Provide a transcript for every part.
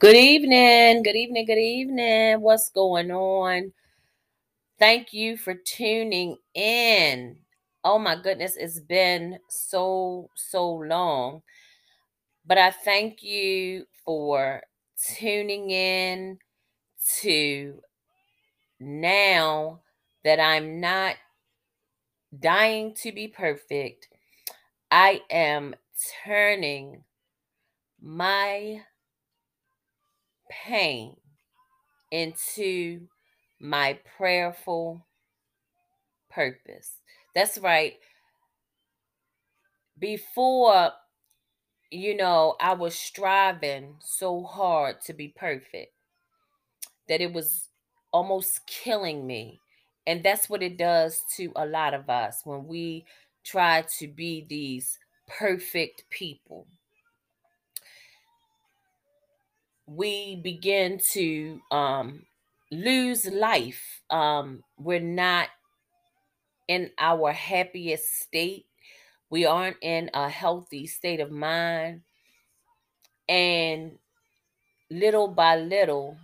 Good evening. Good evening. Good evening. What's going on? Thank you for tuning in. Oh my goodness, it's been so, so long. But I thank you for tuning in to now that I'm not dying to be perfect. I am turning my pain into my prayerful purpose. That's right. Before, you know, I was striving so hard to be perfect that it was almost killing me. And that's what it does to a lot of us when we try to be these perfect people. We begin to um, lose life. Um, we're not in our happiest state. We aren't in a healthy state of mind. And little by little,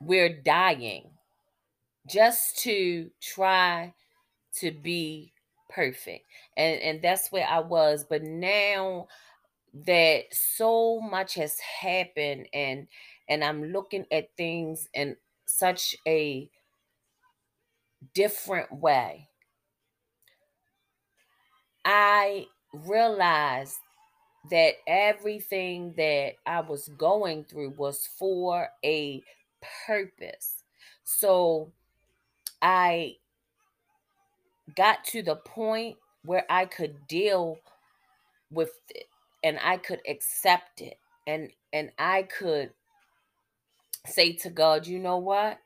we're dying just to try to be perfect. And and that's where I was. But now that so much has happened and and I'm looking at things in such a different way. I realized that everything that I was going through was for a purpose. So I got to the point where I could deal with it and I could accept it and and I could say to God, you know what?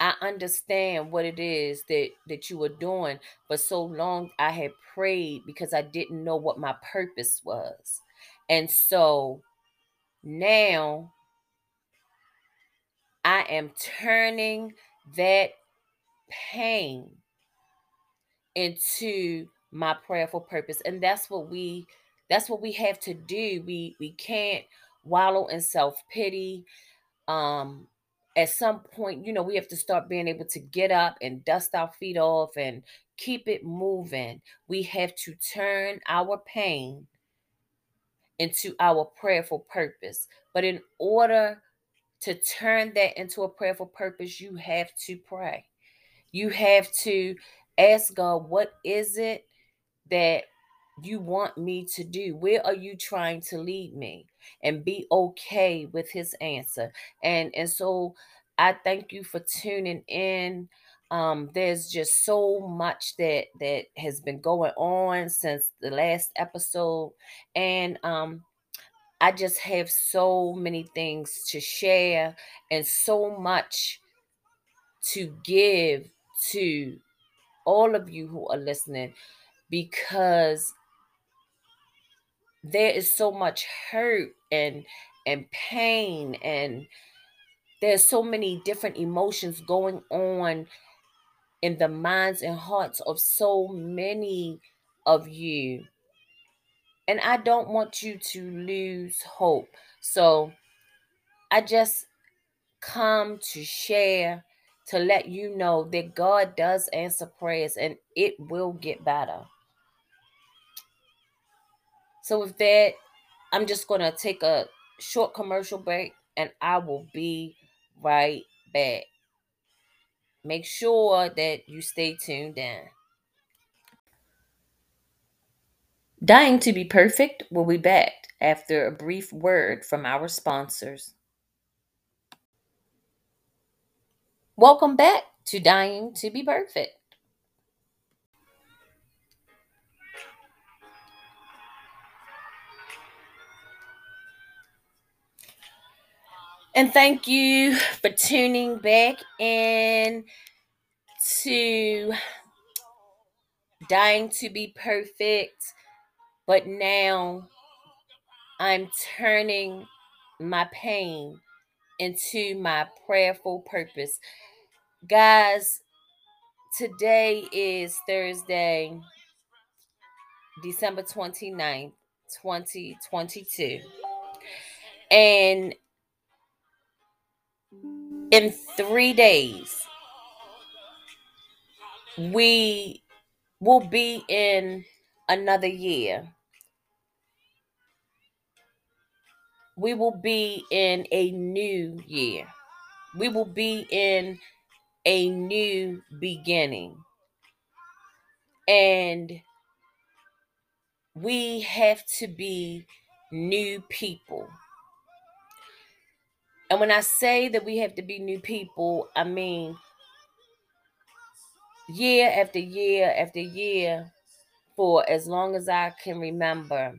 I understand what it is that that you were doing. For so long I had prayed because I didn't know what my purpose was. And so now I am turning that pain into my prayerful purpose and that's what we that's what we have to do. We we can't wallow in self-pity. Um at some point you know we have to start being able to get up and dust our feet off and keep it moving. We have to turn our pain into our prayerful purpose. But in order to turn that into a prayerful purpose you have to pray. You have to ask god what is it that you want me to do? Where are you trying to lead me? And be okay with his answer. And and so I thank you for tuning in. Um, there's just so much that that has been going on since the last episode, and um, I just have so many things to share and so much to give to all of you who are listening because there is so much hurt and and pain and there's so many different emotions going on in the minds and hearts of so many of you. And I don't want you to lose hope. So I just come to share to let you know that God does answer prayers and it will get better so with that, I'm just going to take a short commercial break and I will be right back. Make sure that you stay tuned in. Dying to be perfect will be back after a brief word from our sponsors. Welcome back to Dying to be Perfect. And thank you for tuning back in to Dying to Be Perfect. But now I'm turning my pain into my prayerful purpose. Guys, today is Thursday, December 29th, 2022. And in three days, we will be in another year. We will be in a new year. We will be in a new beginning. And we have to be new people. And when I say that we have to be new people, I mean year after year after year for as long as I can remember,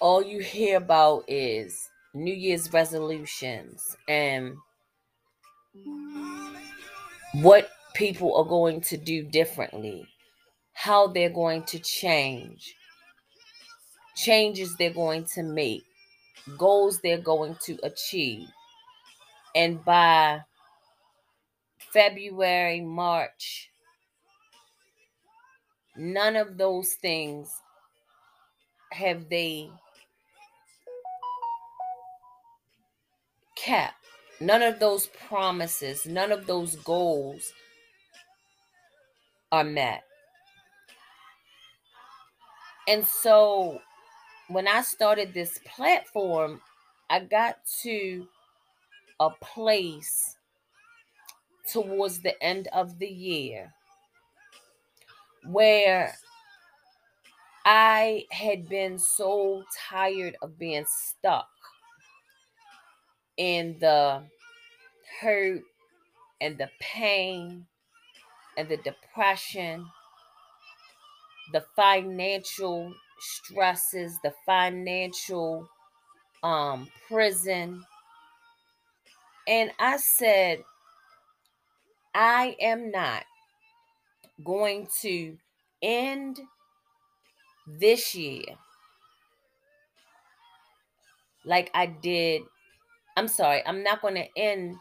all you hear about is New Year's resolutions and what people are going to do differently, how they're going to change, changes they're going to make, goals they're going to achieve. And by February, March, none of those things have they kept. None of those promises, none of those goals are met. And so when I started this platform, I got to a place towards the end of the year where I had been so tired of being stuck in the hurt and the pain and the depression, the financial stresses, the financial um, prison. And I said, I am not going to end this year like I did. I'm sorry, I'm not going to end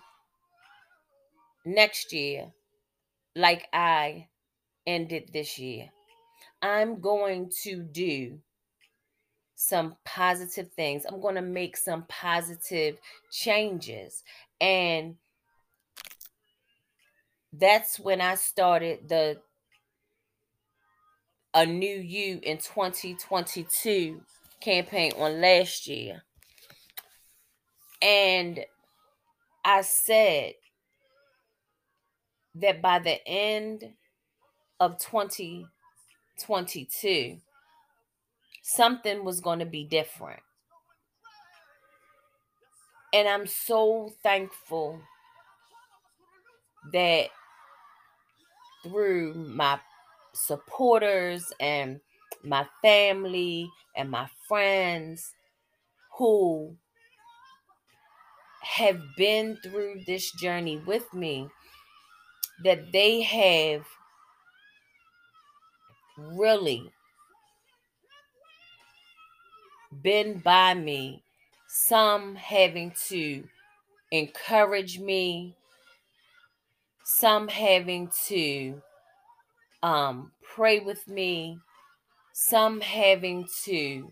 next year like I ended this year. I'm going to do some positive things. I'm going to make some positive changes. And that's when I started the a new you in 2022 campaign on last year. And I said that by the end of 2022, something was going to be different. And I'm so thankful that through my supporters and my family and my friends who have been through this journey with me that they have really been by me, some having to encourage me, some having to um, pray with me, some having to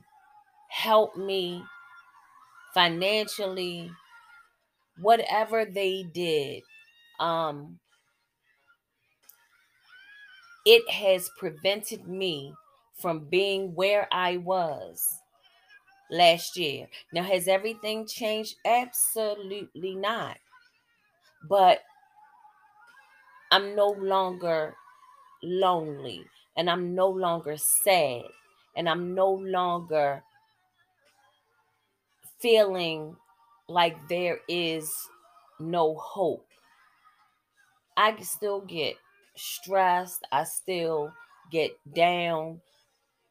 help me financially, whatever they did. Um, it has prevented me from being where I was last year. Now, has everything changed? Absolutely not. But I'm no longer lonely and I'm no longer sad and I'm no longer feeling like there is no hope. I still get stressed, I still get down,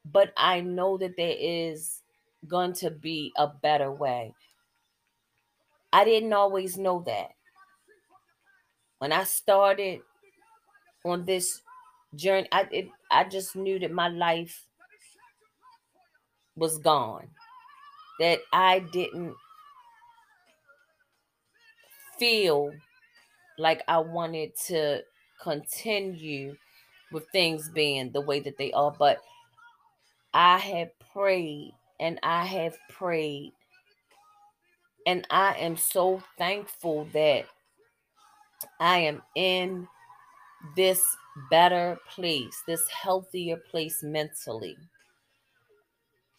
but I know that there is going to be a better way. I didn't always know that. When I started on this journey, I it, I just knew that my life was gone. That I didn't feel like I wanted to continue with things being the way that they are. But I have prayed and I have prayed And I am so thankful that I am in this better place, this healthier place mentally.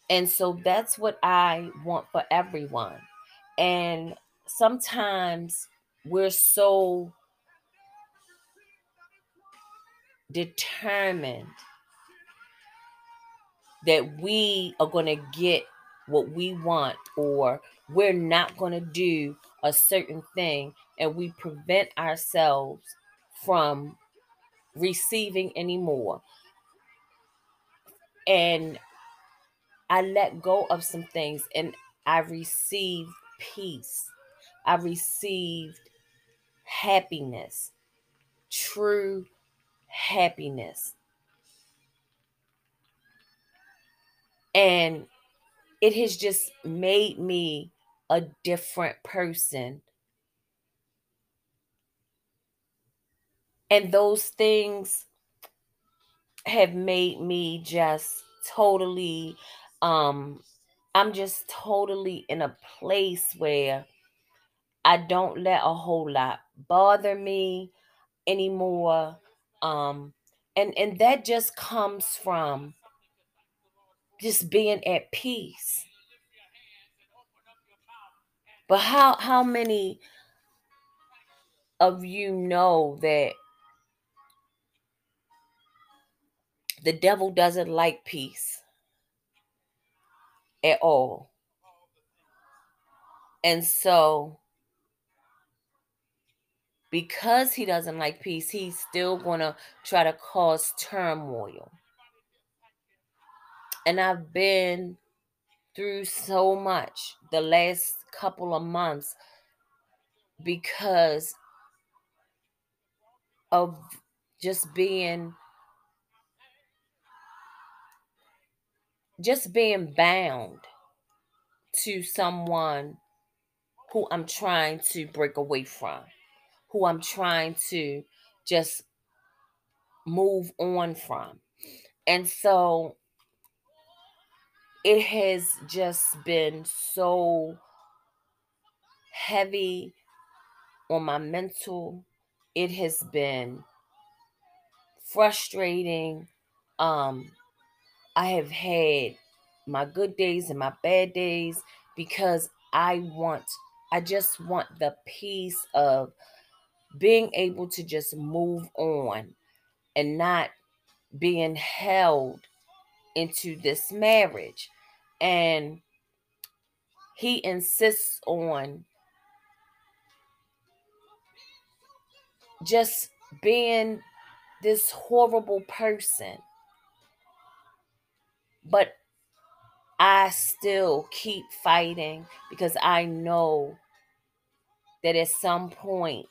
And so that's what I want for everyone. And sometimes we're so determined that we are going to get what we want or we're not going to do a certain thing and we prevent ourselves from receiving anymore. And I let go of some things and I received peace. I received happiness, true happiness. And it has just made me a different person. And those things have made me just totally um I'm just totally in a place where I don't let a whole lot bother me anymore. Um and and that just comes from just being at peace. But how how many of you know that the devil doesn't like peace at all? And so because he doesn't like peace, he's still going to try to cause turmoil. And I've been through so much the last couple of months because of just being just being bound to someone who I'm trying to break away from, who I'm trying to just move on from. And so it has just been so heavy on my mental. It has been frustrating. Um, I have had my good days and my bad days because I want, I just want the peace of being able to just move on and not being held into this marriage. And he insists on just being this horrible person. But I still keep fighting because I know that at some point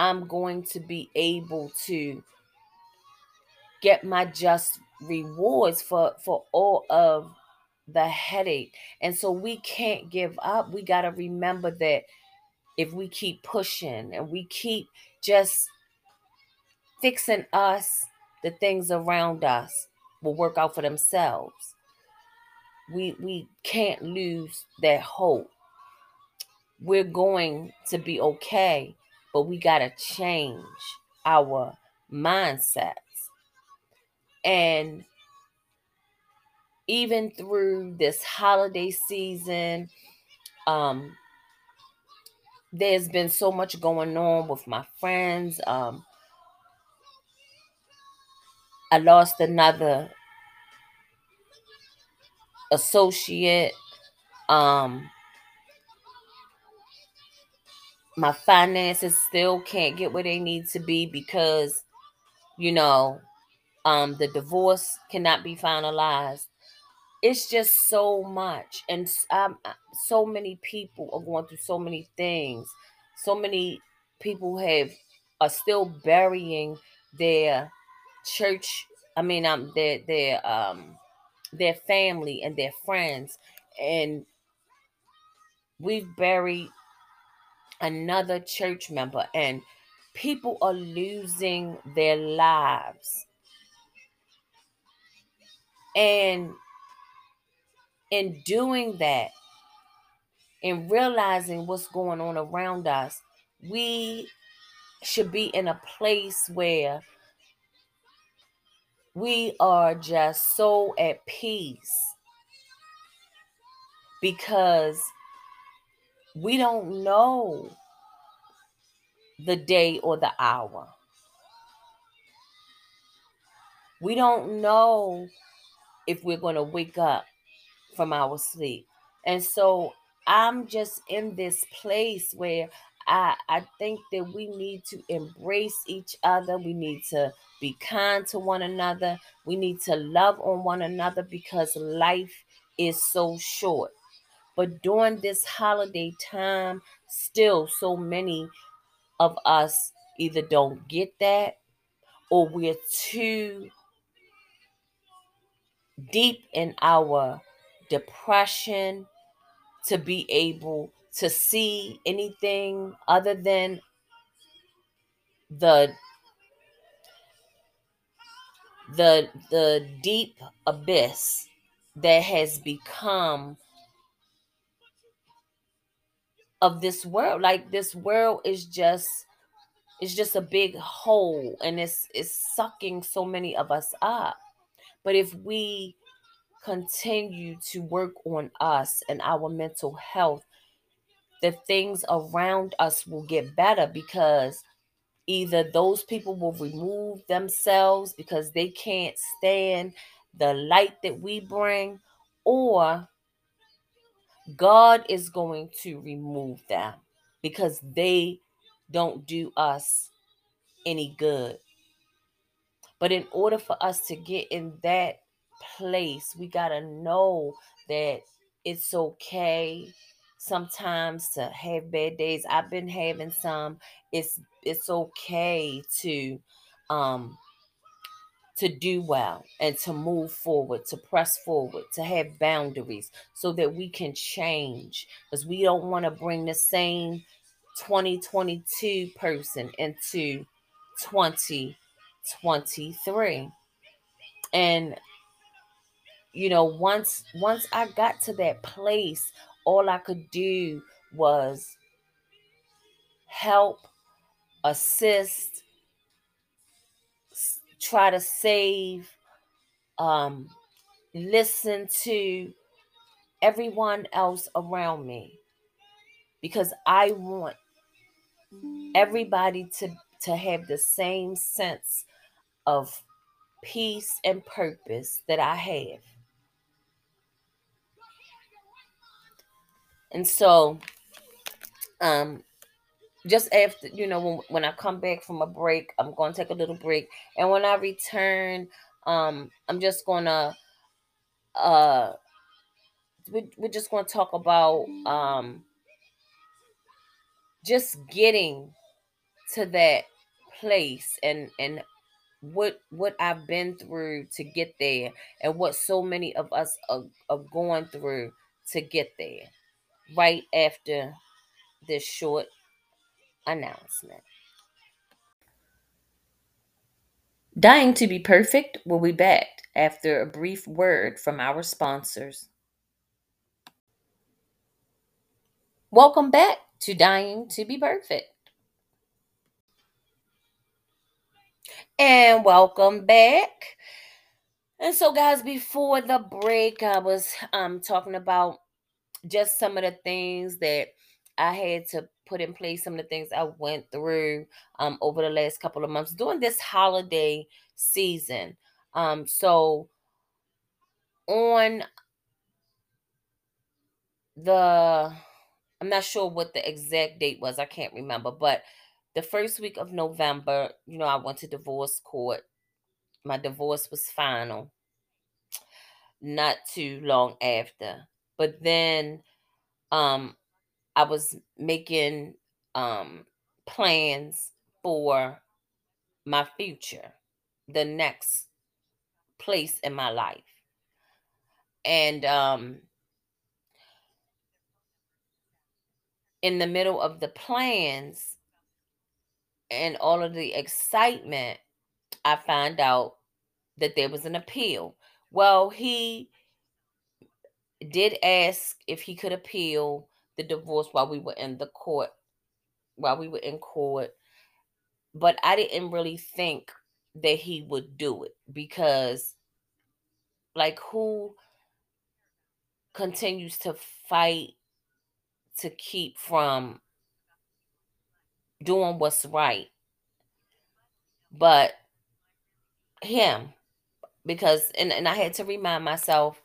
I'm going to be able to get my just rewards for for all of the headache. And so we can't give up. We got to remember that if we keep pushing and we keep just fixing us, the things around us will work out for themselves. We we can't lose that hope. We're going to be okay, but we got to change our mindsets. And even through this holiday season, um, there's been so much going on with my friends. Um, I lost another associate. Um, my finances still can't get where they need to be because, you know, um, the divorce cannot be finalized. It's just so much and um, uh, so many people are going through so many things. So many people have are still burying their church i mean um their their um their family and their friends and we've buried another church member and people are losing their lives. And in doing that, and realizing what's going on around us, we should be in a place where we are just so at peace. Because we don't know the day or the hour. We don't know if we're going to wake up from our sleep. And so I'm just in this place where I, I think that we need to embrace each other. We need to be kind to one another. We need to love on one another because life is so short. But during this holiday time, still so many of us either don't get that or we're too deep in our depression to be able to see anything other than the the the deep abyss that has become of this world. Like this world is just it's just a big hole and it's it's sucking so many of us up. But if we continue to work on us and our mental health the things around us will get better because either those people will remove themselves because they can't stand the light that we bring or God is going to remove them because they don't do us any good. But in order for us to get in that place, we got to know that it's okay sometimes to have bad days. I've been having some. It's it's okay to um to do well and to move forward, to press forward, to have boundaries so that we can change because we don't want to bring the same 2022 person into 2023. And you know, once once I got to that place, all I could do was help, assist, try to save, um, listen to everyone else around me because I want everybody to to have the same sense of peace and purpose that I have. And so um just after you know when, when i come back from a break i'm going to take a little break. And when i return um i'm just gonna uh we, we're just to talk about um just getting to that place and and what what i've been through to get there and what so many of us are, are going through to get there right after this short announcement. Dying to be Perfect will be back after a brief word from our sponsors. Welcome back to Dying to be Perfect. And welcome back. And so, guys, before the break, I was um talking about just some of the things that I had to put in place some of the things I went through um, over the last couple of months during this holiday season. Um, so on the I'm not sure what the exact date was. I can't remember, but the first week of November, you know, I went to divorce court. My divorce was final. Not too long after. But then um I was making um plans for my future, the next place in my life. And um in the middle of the plans and all of the excitement, I find out that there was an appeal. Well, he did ask if he could appeal the divorce while we were in the court, while we were in court. But I didn't really think that he would do it because, like, who continues to fight to keep from doing what's right? But him, because, and, and I had to remind myself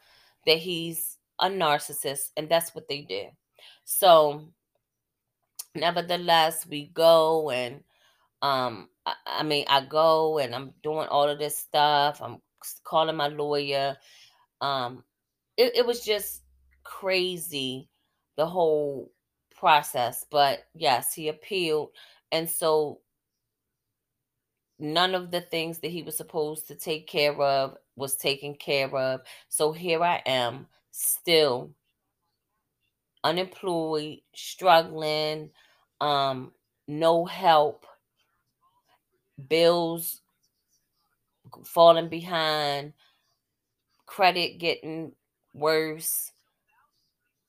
that he's a narcissist, and that's what they do. So, nevertheless, we go and um I, I mean I go and I'm doing all of this stuff. I'm calling my lawyer. Um it, it was just crazy the whole process. But yes, he appealed. And so none of the things that he was supposed to take care of was taken care of. So here I am, still unemployed, struggling, um, no help, bills falling behind, credit getting worse.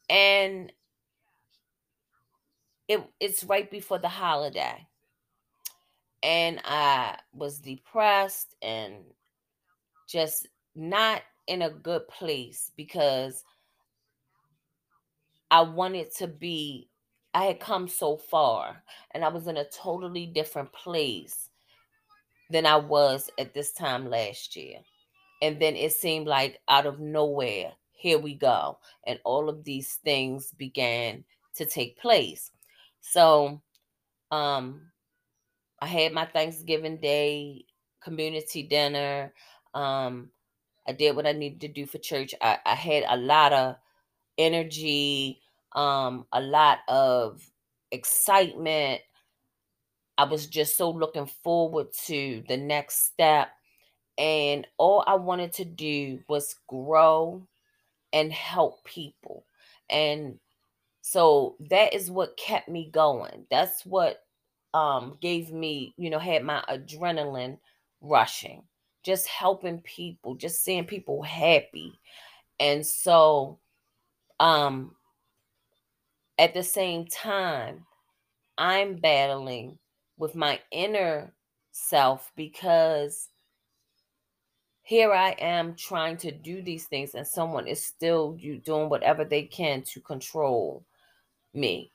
And it, it's right before the holiday and I was depressed and just not in a good place because I wanted to be, I had come so far and I was in a totally different place than I was at this time last year. And then it seemed like out of nowhere, here we go. And all of these things began to take place. So, um, I had my Thanksgiving Day community dinner. Um, I did what I needed to do for church. I, I had a lot of energy, um, a lot of excitement. I was just so looking forward to the next step. And all I wanted to do was grow and help people. And so that is what kept me going. That's what um, gave me, you know, had my adrenaline rushing, just helping people, just seeing people happy. And so, um, at the same time, I'm battling with my inner self because here I am trying to do these things, and someone is still doing whatever they can to control me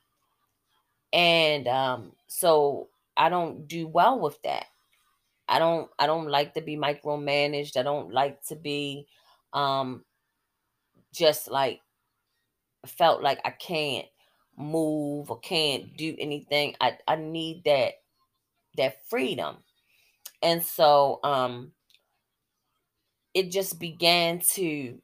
and um, so I don't do well with that. I don't I don't like to be micromanaged. I don't like to be um just like felt like I can't move or can't do anything. I I need that that freedom. And so um it just began to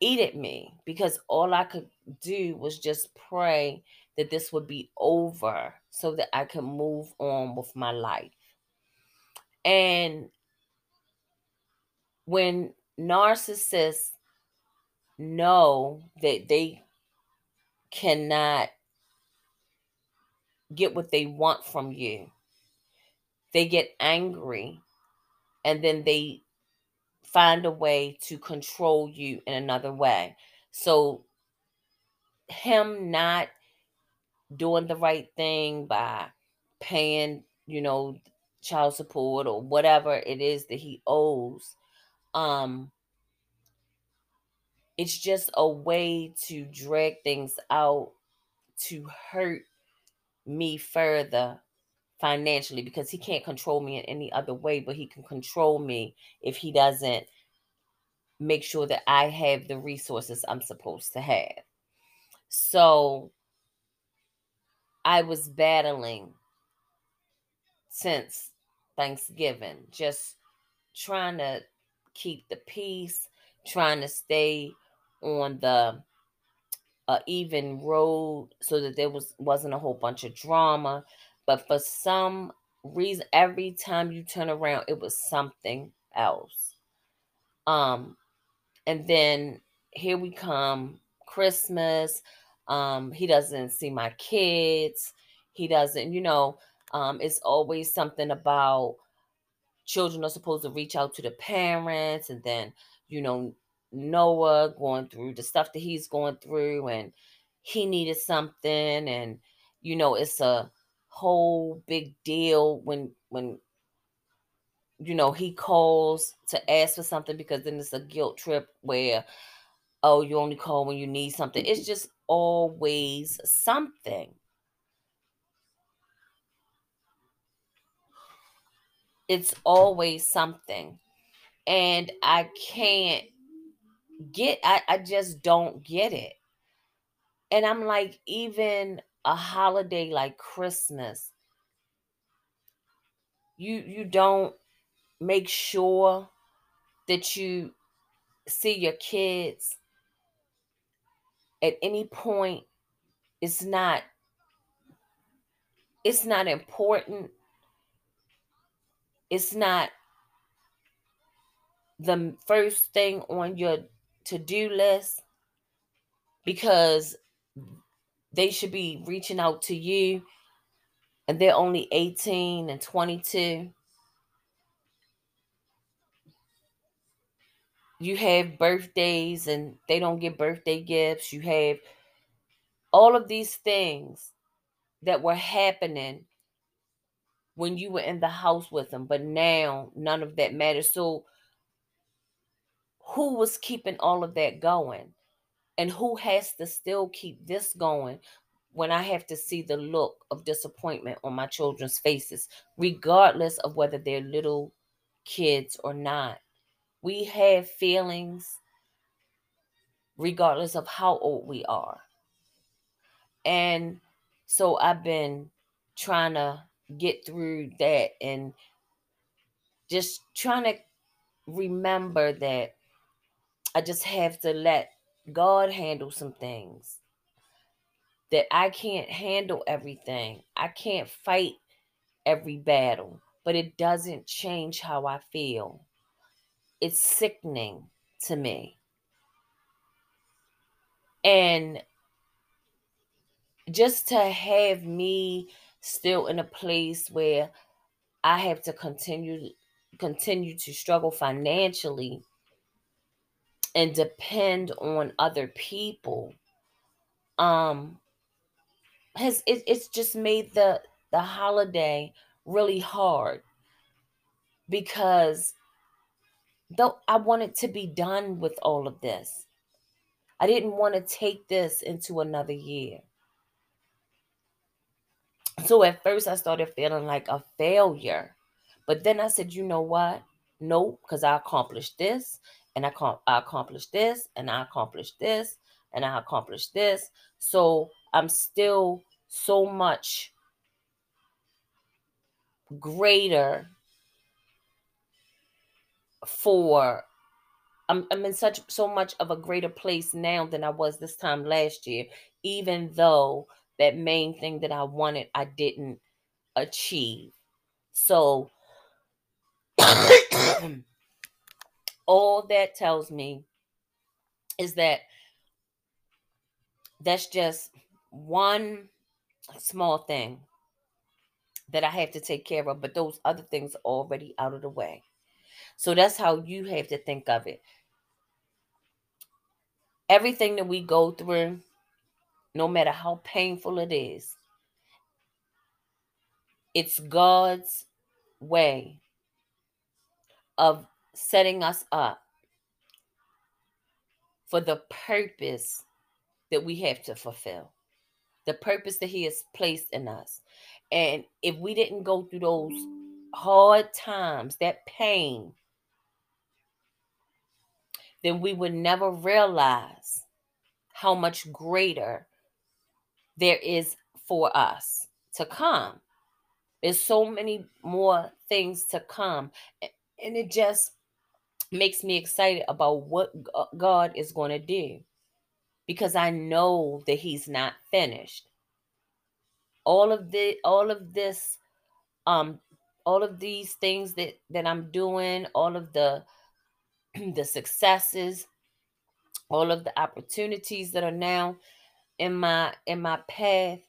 eat at me because all I could do was just pray that this would be over so that I could move on with my life. And when narcissists know that they cannot get what they want from you, they get angry and then they find a way to control you in another way. So, him not doing the right thing by paying, you know, child support or whatever it is that he owes. Um it's just a way to drag things out to hurt me further financially because he can't control me in any other way, but he can control me if he doesn't make sure that I have the resources I'm supposed to have. So I was battling since Thanksgiving, just trying to keep the peace, trying to stay on the uh, even road so that there was wasn't a whole bunch of drama. But for some reason, every time you turn around, it was something else. Um, and then here we come, Christmas. Um, he doesn't see my kids. He doesn't, you know, um, it's always something about children are supposed to reach out to the parents and then, you know, Noah going through the stuff that he's going through and he needed something and you know it's a whole big deal when when you know he calls to ask for something because then it's a guilt trip where oh you only call when you need something. It's just always something. It's always something. And i can't get I, I just don't get it. And i'm like even a holiday like christmas you you don't make sure that you see your kids at any point. It's not it's not important. It's not the first thing on your to-do list because they should be reaching out to you and they're only 18 and 22 you have birthdays and they don't get birthday gifts. You have all of these things that were happening when you were in the house with them but now none of that matters. So who was keeping all of that going and who has to still keep this going when I have to see the look of disappointment on my children's faces, regardless of whether they're little kids or not. We have feelings regardless of how old we are. And so I've been trying to get through that and just trying to remember that I just have to let God handle some things. That I can't handle everything. I can't fight every battle, but it doesn't change how I feel. It's sickening to me. And just to have me still in a place where I have to continue continue to struggle financially and depend on other people. Um has it, it's just made the the holiday really hard because though I wanted to be done with all of this I didn't want to take this into another year. So at first I started feeling like a failure but then I said you know what? No because I accomplished this and I, com- I accomplished this and I accomplished this and I accomplished this. So I'm still so much greater for I'm, I'm in such so much of a greater place now than I was this time last year, even though that main thing that I wanted I didn't achieve. So hmm. All that tells me is that that's just one small thing that I have to take care of, but those other things are already out of the way. So that's how you have to think of it. Everything that we go through, no matter how painful it is, it's God's way of setting us up for the purpose that we have to fulfill, the purpose that He has placed in us. And if we didn't go through those hard times, that pain, then we would never realize how much greater there is for us to come. There's so many more things to come. And it just makes me excited about what God is going to do because I know that he's not finished. All of the all of this um all of these things that that I'm doing, all of the the successes, all of the opportunities that are now in my in my path,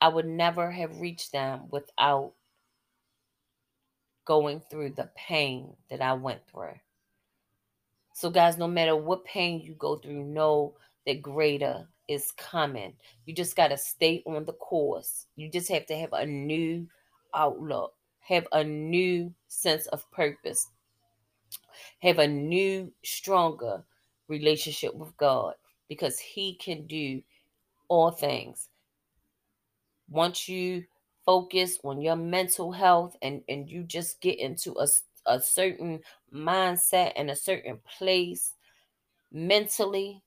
I would never have reached them without going through the pain that I went through. So, guys, no matter what pain you go through, know that greater is coming. You just got to stay on the course. You just have to have a new outlook, have a new sense of purpose, have a new, stronger relationship with God because He can do all things. Once you focus on your mental health and, and you just get into a, a certain mindset and a certain place mentally,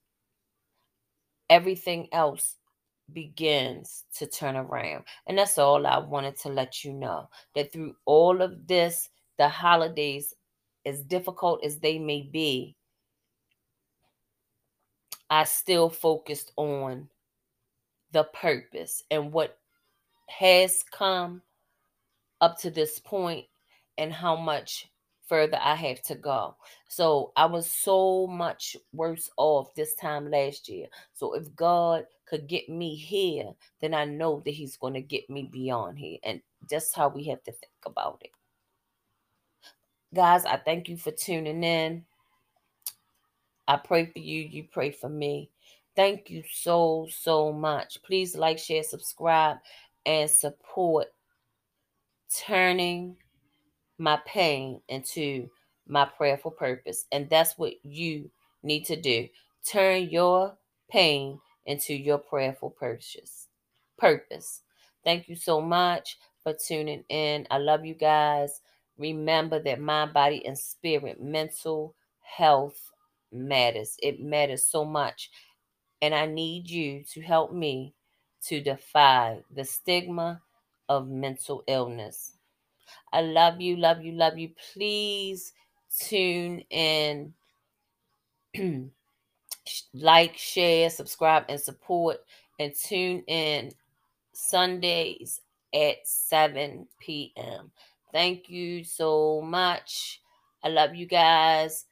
everything else begins to turn around. And that's all I wanted to let you know that through all of this, the holidays, as difficult as they may be, I still focused on the purpose and what has come up to this point and how much further I have to go. So I was so much worse off this time last year. So if God could get me here, then I know that He's going to get me beyond here. And that's how we have to think about it. Guys, I thank you for tuning in. I pray for you. You pray for me. Thank you so, so much. Please like, share, subscribe, and support turning my pain into my prayerful purpose. And that's what you need to do. Turn your pain into your prayerful purpose. Purpose. Thank you so much for tuning in. I love you guys. Remember that mind, body, and spirit, mental health matters. It matters so much. And I need you to help me to defy the stigma of mental illness. I love you, love you, love you. Please tune in, like, share, subscribe, and support. And tune in Sundays at 7 p.m. Thank you so much. I love you guys.